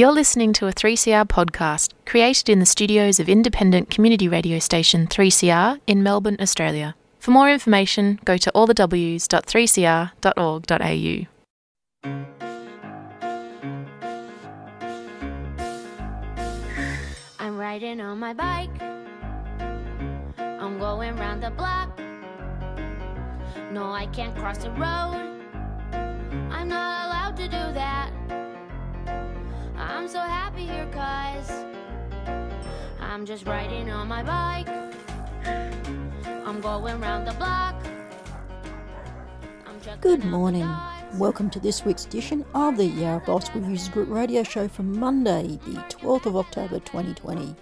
You're listening to a 3CR podcast created in the studios of independent community radio station 3CR in Melbourne, Australia. For more information, go to allthews.3cr.org.au. I'm riding on my bike. I'm going round the block. No, I can't cross the road. I'm not allowed to do that. I'm so happy here, cause I'm just riding on my bike. I'm going round the block. I'm Good morning. Welcome to this week's edition of the Yarra Bicycle Users Group radio show for Monday, the 12th of October 2020.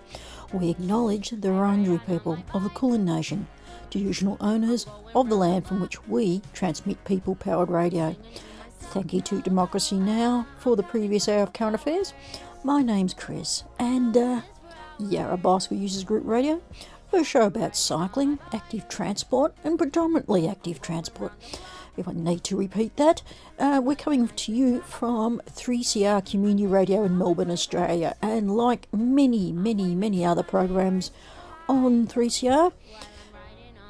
We acknowledge the Wurundjeri people of the Kulin Nation, traditional owners of the land from which we transmit people powered radio. Thank you to Democracy Now! for the previous hour of current affairs. My name's Chris, and uh, Yarra Bicycle Users Group Radio, a show about cycling, active transport, and predominantly active transport. If I need to repeat that, uh, we're coming to you from 3CR Community Radio in Melbourne, Australia, and like many, many, many other programs on 3CR,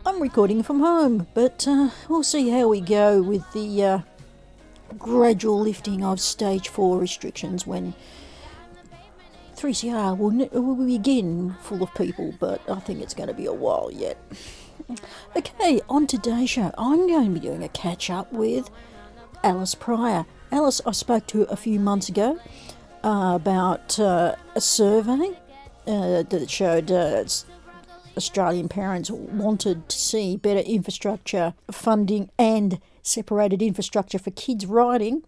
I'm recording from home, but uh, we'll see how we go with the uh, gradual lifting of stage 4 restrictions when 3CR will, will begin full of people, but I think it's going to be a while yet. Okay, on today's show, I'm going to be doing a catch up with Alice Pryor. Alice, I spoke to a few months ago uh, about uh, a survey uh, that showed uh, Australian parents wanted to see better infrastructure funding and separated infrastructure for kids riding.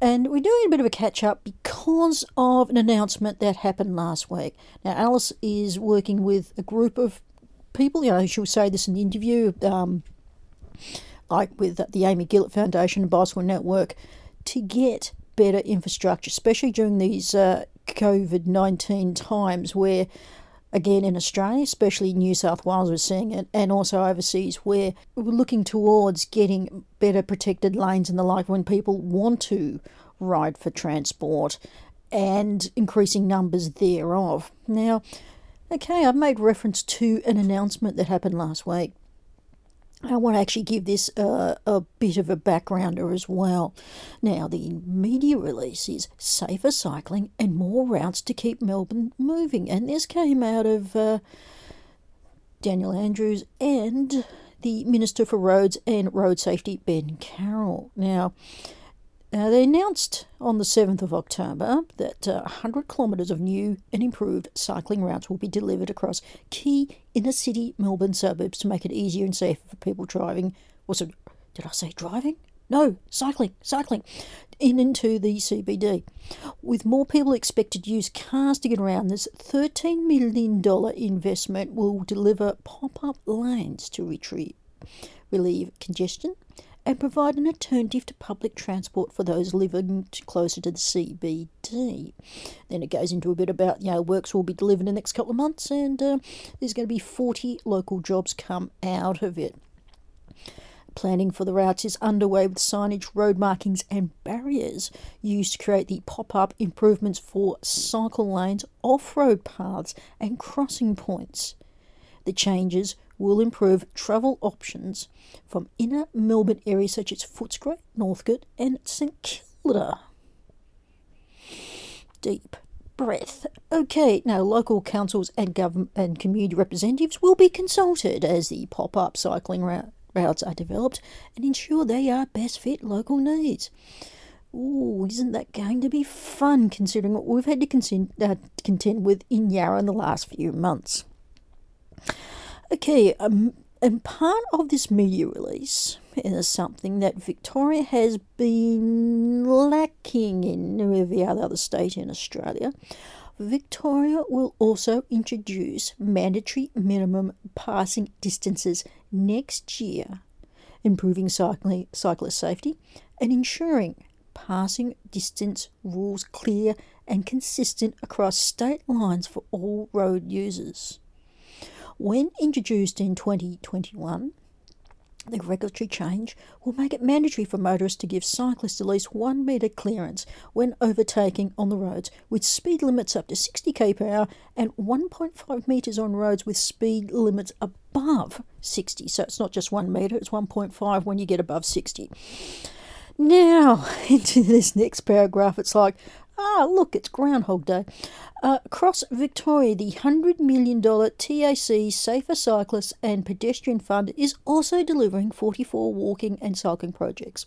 And we're doing a bit of a catch up because of an announcement that happened last week. Now, Alice is working with a group of people, you know, she'll say this in the interview, um, like with the Amy Gillett Foundation and Bicycle Network, to get better infrastructure, especially during these uh, COVID 19 times where, again, in Australia, especially New South Wales, we're seeing it, and also overseas, where we're looking towards getting better protected lanes and the like when people want to ride for transport and increasing numbers thereof. Now, Okay, I've made reference to an announcement that happened last week. I want to actually give this uh, a bit of a backgrounder as well. Now, the media release is safer cycling and more routes to keep Melbourne moving, and this came out of uh, Daniel Andrews and the Minister for Roads and Road Safety, Ben Carroll. Now, uh, they announced on the 7th of October that uh, 100 kilometres of new and improved cycling routes will be delivered across key inner city Melbourne suburbs to make it easier and safer for people driving. Was it, did I say driving? No, cycling, cycling in into the CBD. With more people expected to use cars to get around, this $13 million investment will deliver pop up lanes to retrieve, relieve congestion and provide an alternative to public transport for those living closer to the CBD. Then it goes into a bit about, you know, works will be delivered in the next couple of months and uh, there's going to be 40 local jobs come out of it. Planning for the routes is underway with signage, road markings, and barriers used to create the pop up improvements for cycle lanes, off road paths, and crossing points. The changes will improve travel options from inner Melbourne areas such as Footscray, Northcote, and St Kilda. Deep breath. Okay, now local councils and government and community representatives will be consulted as the pop-up cycling route, routes are developed and ensure they are best fit local needs. Ooh, isn't that going to be fun considering what we've had to uh, contend with in Yarra in the last few months? Okay, um, and part of this media release is something that Victoria has been lacking in every other state in Australia. Victoria will also introduce mandatory minimum passing distances next year, improving cycling, cyclist safety and ensuring passing distance rules clear and consistent across state lines for all road users. When introduced in 2021, The regulatory change will make it mandatory for motorists to give cyclists at least one metre clearance when overtaking on the roads, with speed limits up to 60 km per hour and 1.5 metres on roads with speed limits above 60. So it's not just one metre, it's 1.5 when you get above 60. Now, into this next paragraph, it's like, ah, look, it's Groundhog Day. Uh, across Victoria, the $100 million TAC Safer Cyclists and Pedestrian Fund is also delivering 44 walking and cycling projects.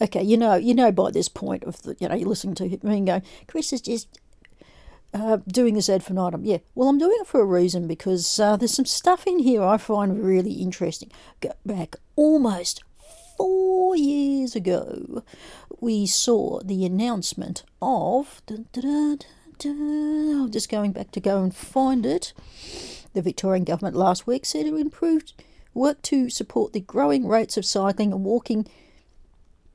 Okay, you know, you know by this point of the, you know, you're listening to me and going, Chris is just uh, doing this ad infinitum. Yeah, well, I'm doing it for a reason because uh, there's some stuff in here I find really interesting. Go back almost four years ago, we saw the announcement of. Dun, dun, dun, I'm just going back to go and find it. The Victorian government last week said it improved work to support the growing rates of cycling and walking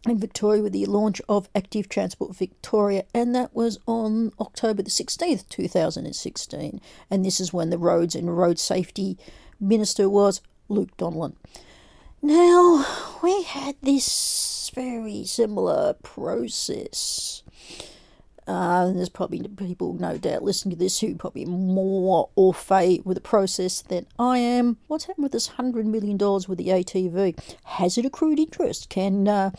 in Victoria with the launch of Active Transport Victoria, and that was on October the 16th, 2016. And this is when the Roads and Road Safety Minister was Luke Donnellan. Now, we had this very similar process. Uh, there's probably people, no doubt, listening to this who probably more au fait with the process than I am. What's happened with this $100 million with the ATV? Has it accrued interest? Can uh,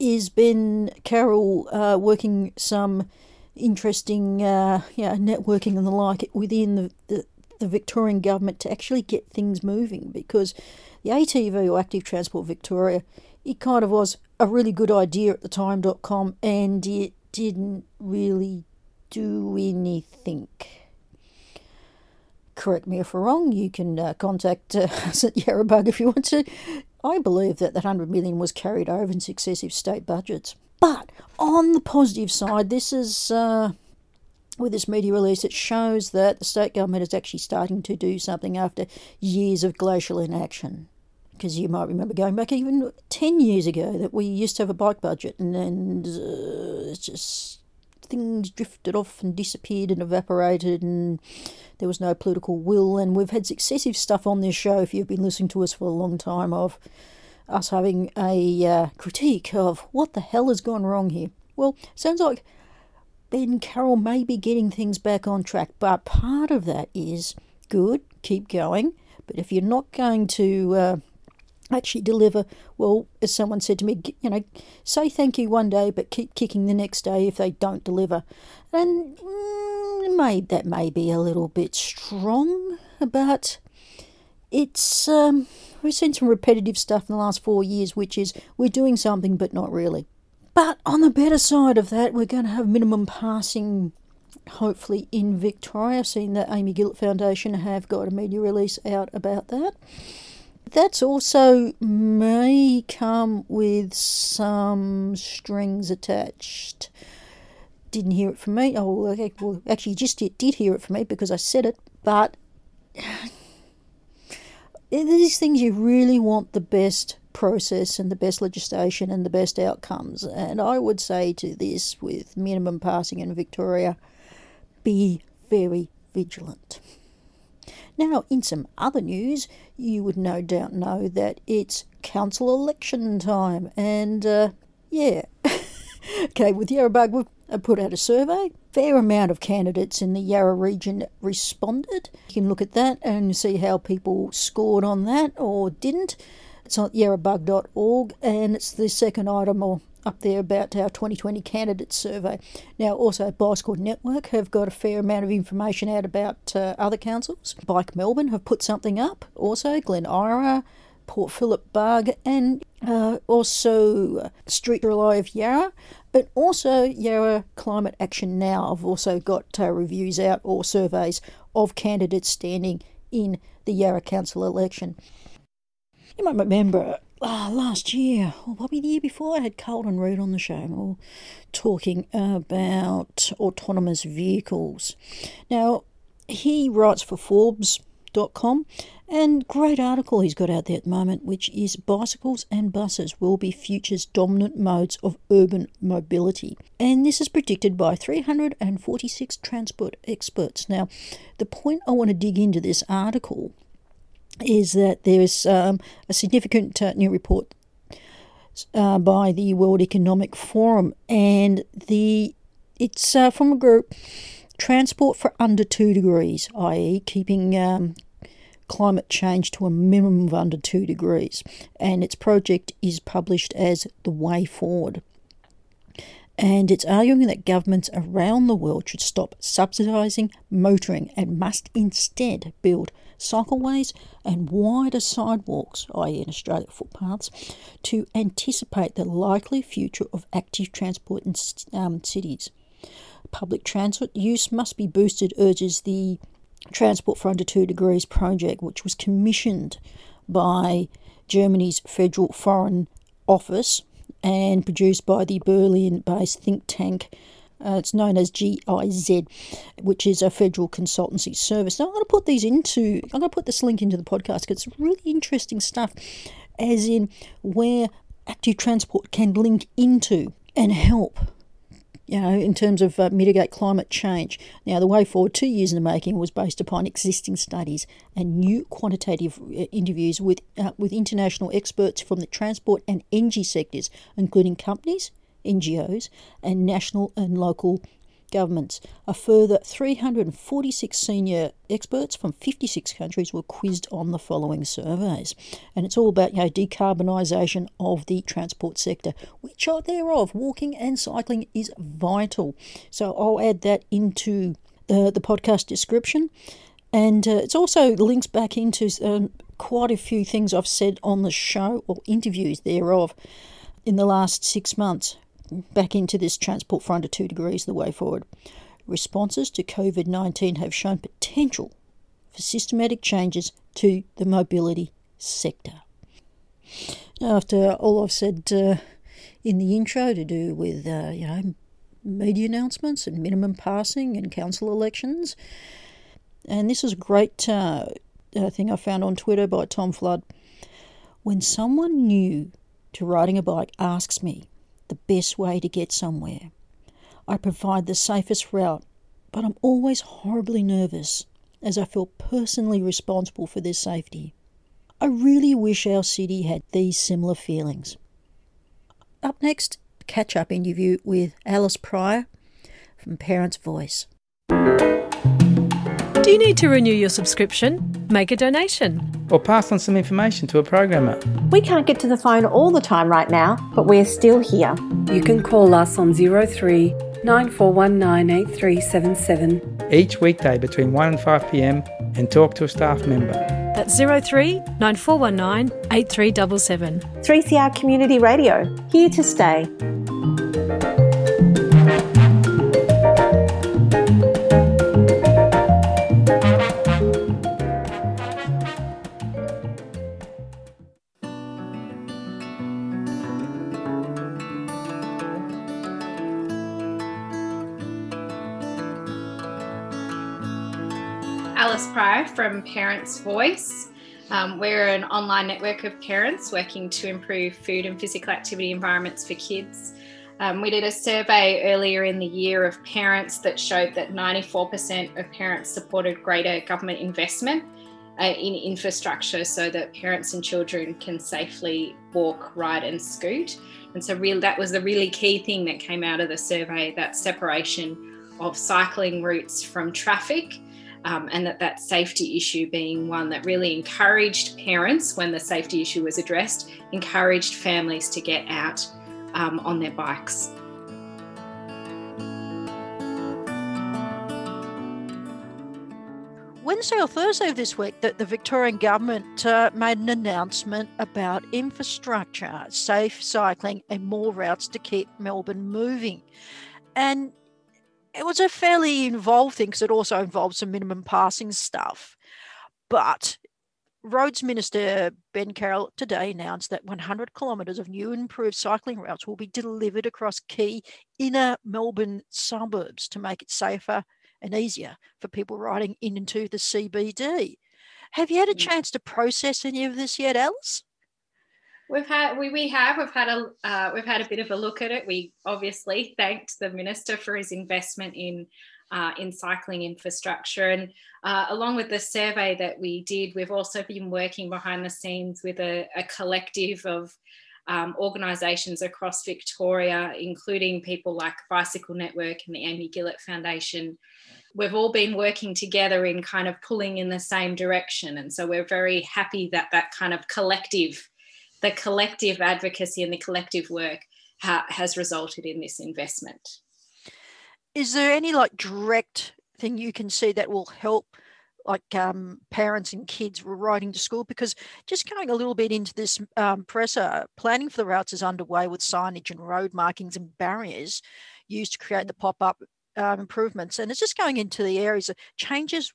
Is Ben Carroll uh, working some interesting uh, yeah, networking and the like within the, the, the Victorian government to actually get things moving? Because the ATV or Active Transport Victoria, it kind of was a really good idea at the time.com and it didn't really do anything. Correct me if I'm wrong, you can uh, contact uh, at Yarrabug if you want to. I believe that that 100 million was carried over in successive state budgets. But on the positive side, this is uh, with this media release, it shows that the state government is actually starting to do something after years of glacial inaction. Because you might remember going back even 10 years ago that we used to have a bike budget and then uh, it's just things drifted off and disappeared and evaporated and there was no political will. And we've had successive stuff on this show if you've been listening to us for a long time of us having a uh, critique of what the hell has gone wrong here. Well sounds like ben Carroll may be getting things back on track but part of that is good keep going but if you're not going to uh, actually deliver. Well, as someone said to me, you know, say thank you one day, but keep kicking the next day if they don't deliver. And mm, that may be a little bit strong, but it's um, we've seen some repetitive stuff in the last four years, which is we're doing something but not really. But on the better side of that, we're going to have minimum passing hopefully in Victoria. I've seen the Amy Gillett Foundation have got a media release out about that that's also may come with some strings attached. Didn't hear it from me. Oh, okay, well, actually, just did, did hear it from me because I said it. But these things you really want the best process and the best legislation and the best outcomes. And I would say to this with minimum passing in Victoria, be very vigilant. Now, in some other news, you would no doubt know that it's council election time, and uh, yeah. okay, with Yarrabug, we've put out a survey. Fair amount of candidates in the Yarra region responded. You can look at that and see how people scored on that or didn't. It's on yarrabug.org, and it's the second item or up there about our 2020 candidates survey. Now, also, Bicycle Network have got a fair amount of information out about uh, other councils. Bike Melbourne have put something up, also, Glen Eira, Port Phillip Bug, and uh, also Streets Alive of Yarra, but also Yarra Climate Action Now have also got uh, reviews out or surveys of candidates standing in the Yarra Council election. You might remember uh, last year, or probably the year before, I had Carlton Reid on the show, talking about autonomous vehicles. Now, he writes for Forbes.com, and great article he's got out there at the moment, which is bicycles and buses will be future's dominant modes of urban mobility. And this is predicted by 346 transport experts. Now, the point I want to dig into this article is that there is um, a significant uh, new report uh, by the World Economic Forum, and the it's uh, from a group transport for under two degrees, i.e., keeping um, climate change to a minimum of under two degrees, and its project is published as the Way Forward. And it's arguing that governments around the world should stop subsidising motoring and must instead build cycleways and wider sidewalks, i.e., in Australia, footpaths, to anticipate the likely future of active transport in um, cities. Public transport use must be boosted, urges the Transport for Under 2 Degrees project, which was commissioned by Germany's Federal Foreign Office and produced by the Berlin based think tank uh, it's known as GIZ, which is a federal consultancy service. Now, I'm going to put these into, I'm going to put this link into the podcast because it's really interesting stuff, as in where active transport can link into and help. You know, in terms of uh, mitigate climate change. Now, the way forward, two years in the making, was based upon existing studies and new quantitative uh, interviews with uh, with international experts from the transport and energy sectors, including companies, NGOs, and national and local governments. A further 346 senior experts from 56 countries were quizzed on the following surveys. And it's all about you know, decarbonisation of the transport sector, which are thereof. Walking and cycling is vital. So I'll add that into the, the podcast description. And uh, it's also links back into um, quite a few things I've said on the show or interviews thereof in the last six months back into this transport for under two degrees the way forward. Responses to COVID 19 have shown potential for systematic changes to the mobility sector. After all I've said uh, in the intro to do with, uh, you know, media announcements and minimum passing and council elections, and this is a great uh, uh thing I found on Twitter by Tom Flood. When someone new to riding a bike asks me the best way to get somewhere. I provide the safest route, but I'm always horribly nervous as I feel personally responsible for their safety. I really wish our city had these similar feelings. Up next, catch up interview with Alice Pryor from Parents Voice. Do you need to renew your subscription? Make a donation or pass on some information to a programmer. We can't get to the phone all the time right now, but we're still here. You can call us on 03 94198377 each weekday between 1 and 5 pm and talk to a staff member. That's 03 9419 8377. 3CR Community Radio, here to stay. Parents Voice. Um, we're an online network of parents working to improve food and physical activity environments for kids. Um, we did a survey earlier in the year of parents that showed that 94% of parents supported greater government investment uh, in infrastructure so that parents and children can safely walk, ride, and scoot. And so, real, that was the really key thing that came out of the survey that separation of cycling routes from traffic um, and that that safety issue being one that really encouraged parents when the safety issue was addressed, encouraged families to get out um, on their bikes. Wednesday or Thursday of this week, that the Victorian government uh, made an announcement about infrastructure, safe cycling, and more routes to keep Melbourne moving. And it was a fairly involved thing because it also involved some minimum passing stuff. But Roads Minister Ben Carroll today announced that 100 kilometres of new improved cycling routes will be delivered across key inner Melbourne suburbs to make it safer and easier for people riding in into the CBD. Have you had a mm. chance to process any of this yet, Alice? We've had we, we have we've had a uh, we've had a bit of a look at it. We obviously thanked the minister for his investment in uh, in cycling infrastructure, and uh, along with the survey that we did, we've also been working behind the scenes with a, a collective of um, organisations across Victoria, including people like Bicycle Network and the Amy Gillett Foundation. We've all been working together in kind of pulling in the same direction. And so we're very happy that that kind of collective, the collective advocacy and the collective work ha- has resulted in this investment. Is there any like direct thing you can see that will help like um, parents and kids riding to school because just going a little bit into this um, presser, planning for the routes is underway with signage and road markings and barriers used to create the pop-up um, improvements. And it's just going into the areas of changes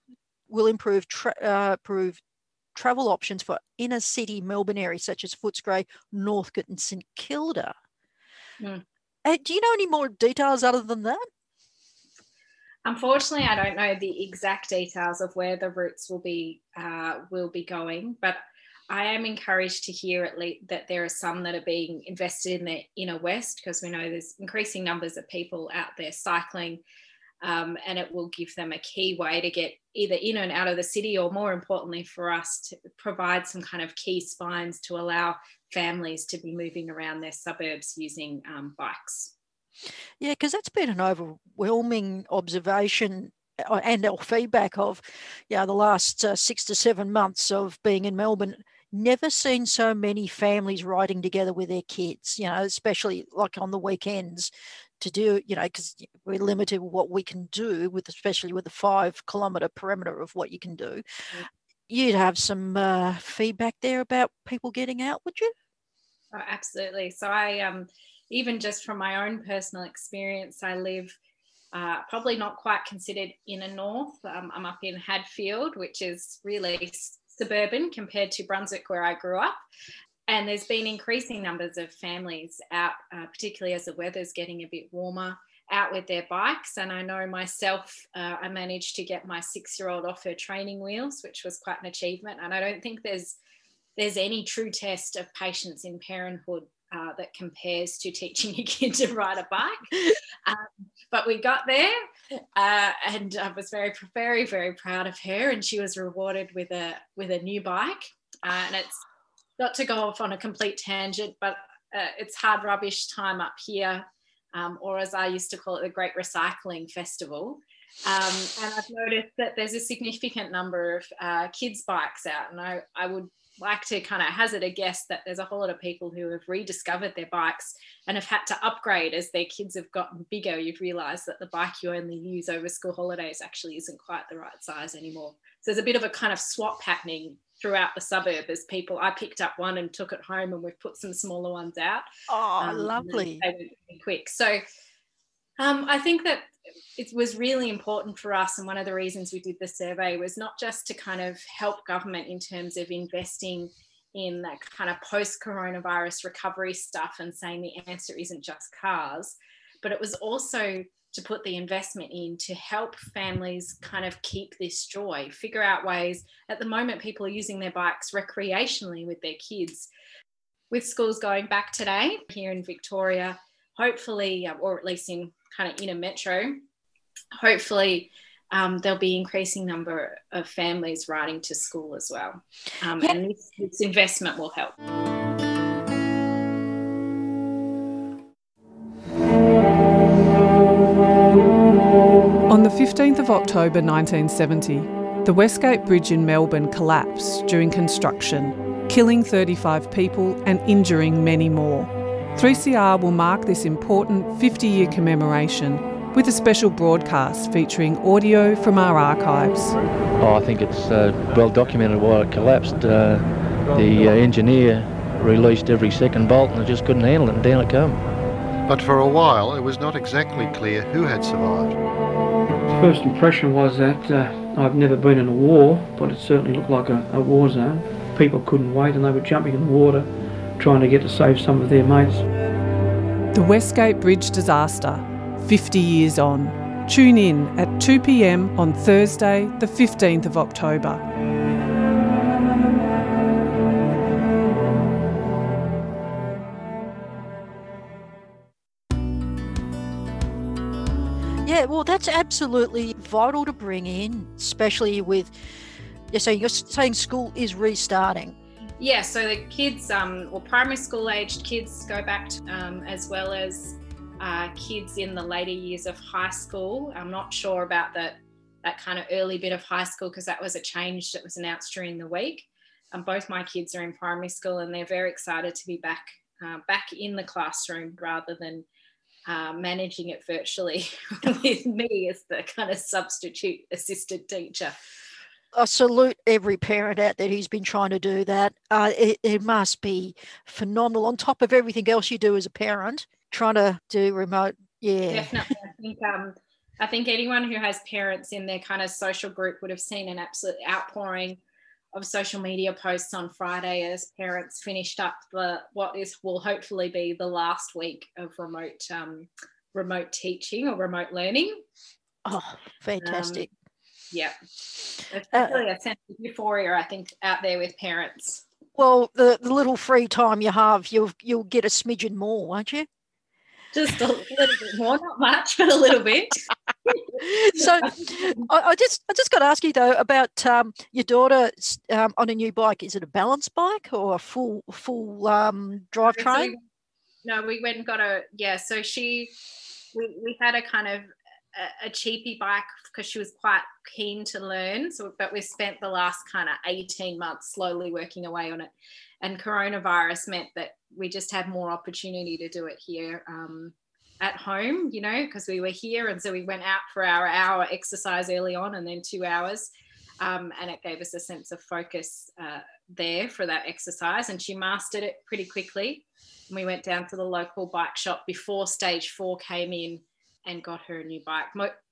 will improve, tra- uh, improve travel options for inner city Melbourne areas such as Footscray, Northcote and St Kilda. Mm. Uh, do you know any more details other than that? Unfortunately, I don't know the exact details of where the routes will be uh, will be going, but I am encouraged to hear at least that there are some that are being invested in the inner west because we know there's increasing numbers of people out there cycling, um, and it will give them a key way to get either in and out of the city, or more importantly, for us to provide some kind of key spines to allow families to be moving around their suburbs using um, bikes. Yeah, because that's been an overwhelming observation uh, and our feedback of, yeah, the last uh, six to seven months of being in Melbourne. Never seen so many families riding together with their kids, you know, especially like on the weekends to do, you know, because we're limited what we can do with, especially with the five kilometre perimeter of what you can do. Mm. You'd have some uh, feedback there about people getting out, would you? Oh, absolutely. So I um even just from my own personal experience, I live uh, probably not quite considered inner north. Um, I'm up in Hadfield, which is really suburban compared to Brunswick, where I grew up. And there's been increasing numbers of families out, uh, particularly as the weather's getting a bit warmer, out with their bikes. And I know myself, uh, I managed to get my six-year-old off her training wheels, which was quite an achievement. And I don't think there's there's any true test of patience in parenthood uh, that compares to teaching a kid to ride a bike. Um, but we got there, uh, and I was very, very, very proud of her. And she was rewarded with a with a new bike. Uh, and it's not to go off on a complete tangent, but uh, it's hard rubbish time up here, um, or as I used to call it, the Great Recycling Festival. Um, and I've noticed that there's a significant number of uh, kids' bikes out, and I, I would like to kind of hazard a guess that there's a whole lot of people who have rediscovered their bikes and have had to upgrade as their kids have gotten bigger. You've realised that the bike you only use over school holidays actually isn't quite the right size anymore. So there's a bit of a kind of swap happening throughout the suburb as people. I picked up one and took it home, and we've put some smaller ones out. Oh, um, lovely! Quick. So um, I think that it was really important for us and one of the reasons we did the survey was not just to kind of help government in terms of investing in that kind of post coronavirus recovery stuff and saying the answer isn't just cars but it was also to put the investment in to help families kind of keep this joy figure out ways at the moment people are using their bikes recreationally with their kids with schools going back today here in victoria hopefully or at least in kind of inner metro, hopefully um, there'll be increasing number of families riding to school as well. Um. And this, this investment will help. 15th of October 1970, the Westgate Bridge in Melbourne collapsed during construction, killing 35 people and injuring many more. 3CR will mark this important 50 year commemoration with a special broadcast featuring audio from our archives. Oh, I think it's uh, well documented why it collapsed. Uh, the uh, engineer released every second bolt and it just couldn't handle it and down it came. But for a while it was not exactly clear who had survived. First impression was that uh, I've never been in a war, but it certainly looked like a, a war zone. People couldn't wait and they were jumping in the water trying to get to save some of their mates. The Westgate Bridge disaster, 50 years on. Tune in at 2 pm on Thursday, the 15th of October. That's absolutely vital to bring in, especially with. Yeah, so you're saying school is restarting. Yeah, so the kids, um, or primary school aged kids, go back to, um, as well as uh, kids in the later years of high school. I'm not sure about that that kind of early bit of high school because that was a change that was announced during the week. Um, both my kids are in primary school and they're very excited to be back uh, back in the classroom rather than uh, managing it virtually with me as the kind of substitute assistant teacher. I salute every parent out there who's been trying to do that. Uh, it, it must be phenomenal on top of everything else you do as a parent trying to do remote. Yeah, definitely. I think um, I think anyone who has parents in their kind of social group would have seen an absolute outpouring of social media posts on Friday as parents finished up the what is will hopefully be the last week of remote um, remote teaching or remote learning. Oh, fantastic! Um, yeah, it's really uh, a sense of euphoria, I think, out there with parents. Well, the, the little free time you have, you'll you'll get a smidgen more, won't you? just a little bit more, not much, but a little bit. so, I, I, just I just got to ask you though about um, your daughter um, on a new bike. Is it a balance bike or a full full um, drivetrain? So, no, we went and got a yeah. So she, we we had a kind of a, a cheapy bike because she was quite keen to learn. So, but we spent the last kind of eighteen months slowly working away on it and coronavirus meant that we just had more opportunity to do it here um, at home you know because we were here and so we went out for our hour exercise early on and then two hours. Um, and it gave us a sense of focus uh, there for that exercise and she mastered it pretty quickly. And we went down to the local bike shop before stage four came in and got her a new bike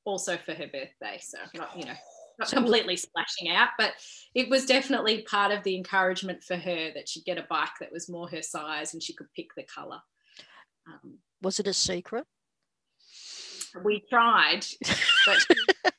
also for her birthday. So not you know not completely splashing out, but it was definitely part of the encouragement for her that she'd get a bike that was more her size and she could pick the color. Um, was it a secret? We tried, but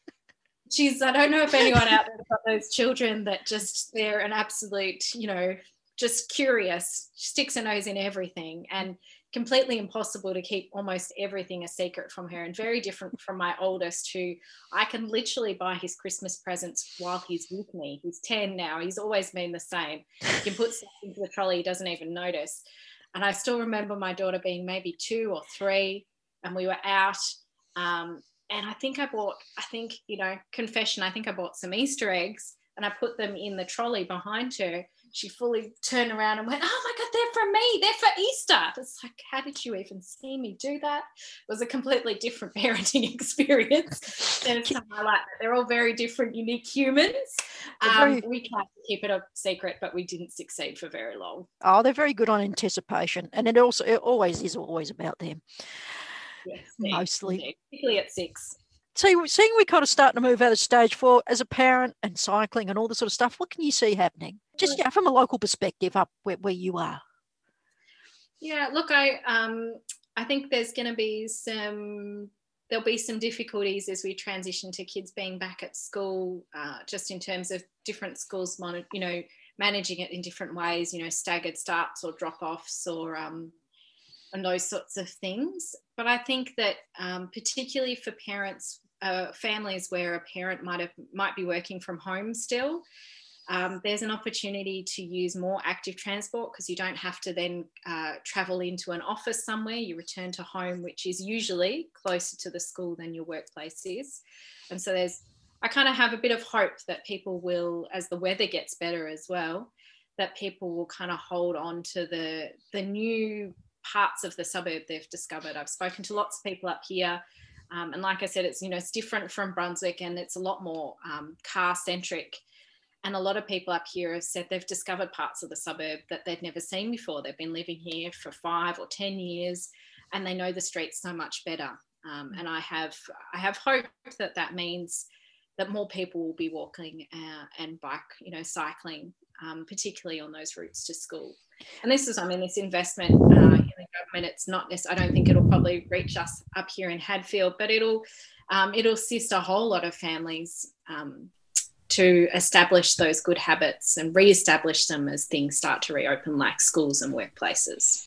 she's, I don't know if anyone out there's got those children that just, they're an absolute, you know, just curious, sticks her nose in everything. And completely impossible to keep almost everything a secret from her and very different from my oldest who i can literally buy his christmas presents while he's with me he's 10 now he's always been the same he can put stuff into the trolley he doesn't even notice and i still remember my daughter being maybe two or three and we were out um, and i think i bought i think you know confession i think i bought some easter eggs and i put them in the trolley behind her. She fully turned around and went, Oh my they're for me. They're for Easter. It's like, how did you even see me do that? It was a completely different parenting experience. highlight that they're all very different, unique humans. Um, we tried to keep it a secret, but we didn't succeed for very long. Oh, they're very good on anticipation. And it also, it always is always about them. Yes, mostly. Particularly at six. So, seeing we kind of starting to move out of stage four as a parent and cycling and all this sort of stuff, what can you see happening? Just yeah, from a local perspective, up where, where you are. Yeah, look, I um, I think there's going to be some there'll be some difficulties as we transition to kids being back at school, uh, just in terms of different schools, you know, managing it in different ways, you know, staggered starts or drop offs or um, and those sorts of things. But I think that um, particularly for parents uh, families where a parent might have might be working from home still, um, there's an opportunity to use more active transport because you don't have to then uh, travel into an office somewhere. You return to home, which is usually closer to the school than your workplace is. And so there's, I kind of have a bit of hope that people will, as the weather gets better as well, that people will kind of hold on to the the new parts of the suburb they've discovered. I've spoken to lots of people up here um, and like I said, it's you know it's different from Brunswick, and it's a lot more um, car centric. And a lot of people up here have said they've discovered parts of the suburb that they'd never seen before. They've been living here for five or ten years, and they know the streets so much better. Um, and I have I have hope that that means that more people will be walking uh, and bike, you know, cycling, um, particularly on those routes to school. And this is, I mean, this investment uh, in the government. It's not this. I don't think it'll probably reach us up here in Hadfield, but it'll um, it'll assist a whole lot of families um, to establish those good habits and re-establish them as things start to reopen, like schools and workplaces.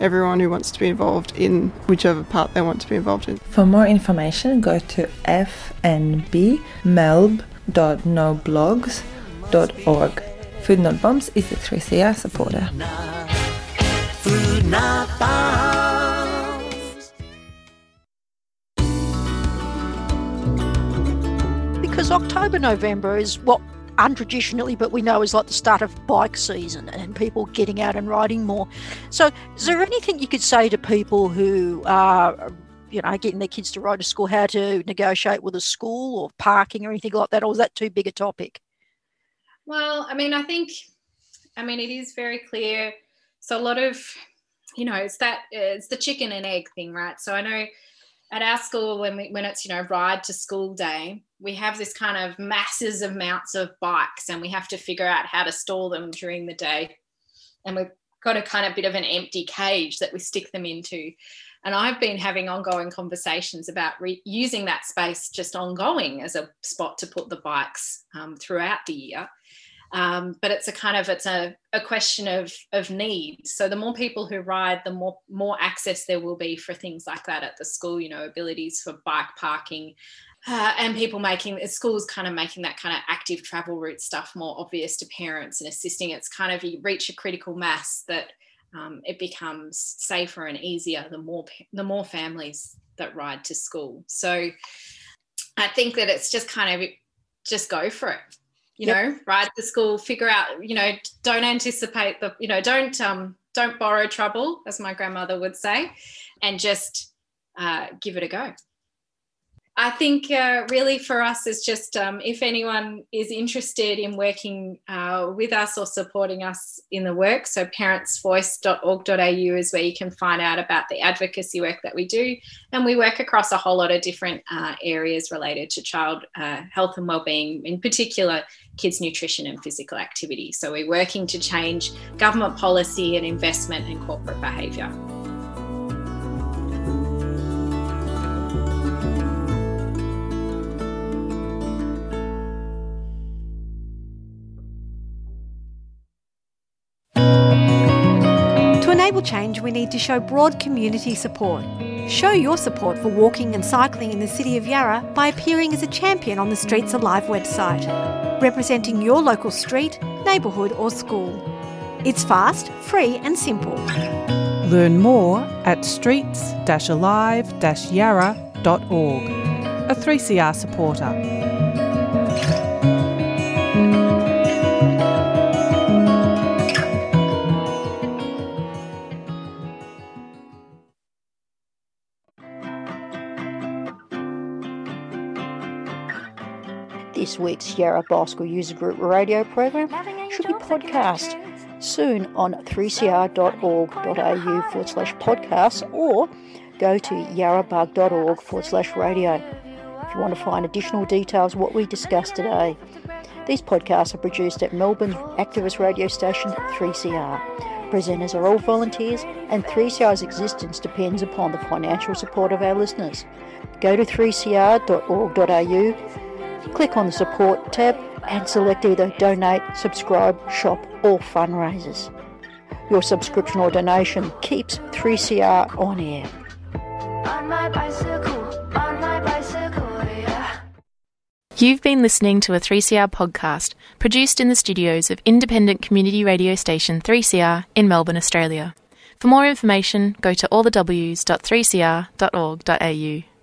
everyone who wants to be involved in whichever part they want to be involved in. For more information, go to fnbmelb.noblogs.org. Food Not Bombs is a 3CR supporter. Food Not Bombs. Because October, November is what untraditionally, but we know is like the start of bike season and people getting out and riding more. So, is there anything you could say to people who are, you know, getting their kids to ride to school, how to negotiate with a school or parking or anything like that, or is that too big a topic? Well, I mean, I think, I mean, it is very clear. So a lot of, you know, it's that it's the chicken and egg thing, right? So I know at our school when we, when it's you know ride to school day we have this kind of masses of amounts of bikes and we have to figure out how to store them during the day. And we've got a kind of bit of an empty cage that we stick them into. And i've been having ongoing conversations about re- using that space just ongoing as a spot to put the bikes um, throughout the year um, but it's a kind of it's a, a question of of need. So the more people who ride the more more access there will be for things like that at the school you know abilities for bike parking uh, and people making schools kind of making that kind of active travel route stuff more obvious to parents and assisting. It's kind of you reach a critical mass that um, it becomes safer and easier the more the more families that ride to school. So i think that it's just kind of just go for it you yep. know ride to school figure out you know don't anticipate the you know don't um don't borrow trouble as my grandmother would say and just uh, give it a go I think uh, really for us is just um, if anyone is interested in working uh, with us or supporting us in the work, so parentsvoice.org.au is where you can find out about the advocacy work that we do. And we work across a whole lot of different uh, areas related to child uh, health and well-being, in particular kids' nutrition and physical activity. So we're working to change government policy and investment and corporate behaviour. Change, we need to show broad community support. Show your support for walking and cycling in the City of Yarra by appearing as a champion on the Streets Alive website, representing your local street, neighbourhood, or school. It's fast, free, and simple. Learn more at streets alive yarra.org. A 3CR supporter. This week's Yarra Bicycle User Group radio program should be podcast soon on 3cr.org.au forward slash podcast or go to yarrabug.org forward slash radio if you want to find additional details what we discussed today. These podcasts are produced at Melbourne's activist radio station 3CR. Presenters are all volunteers, and 3CR's existence depends upon the financial support of our listeners. Go to 3cr.org.au Click on the support tab and select either donate, subscribe, shop, or fundraisers. Your subscription or donation keeps 3CR on air. On bicycle, on bicycle, yeah. You've been listening to a 3CR podcast produced in the studios of independent community radio station 3CR in Melbourne, Australia. For more information, go to allthews.3cr.org.au.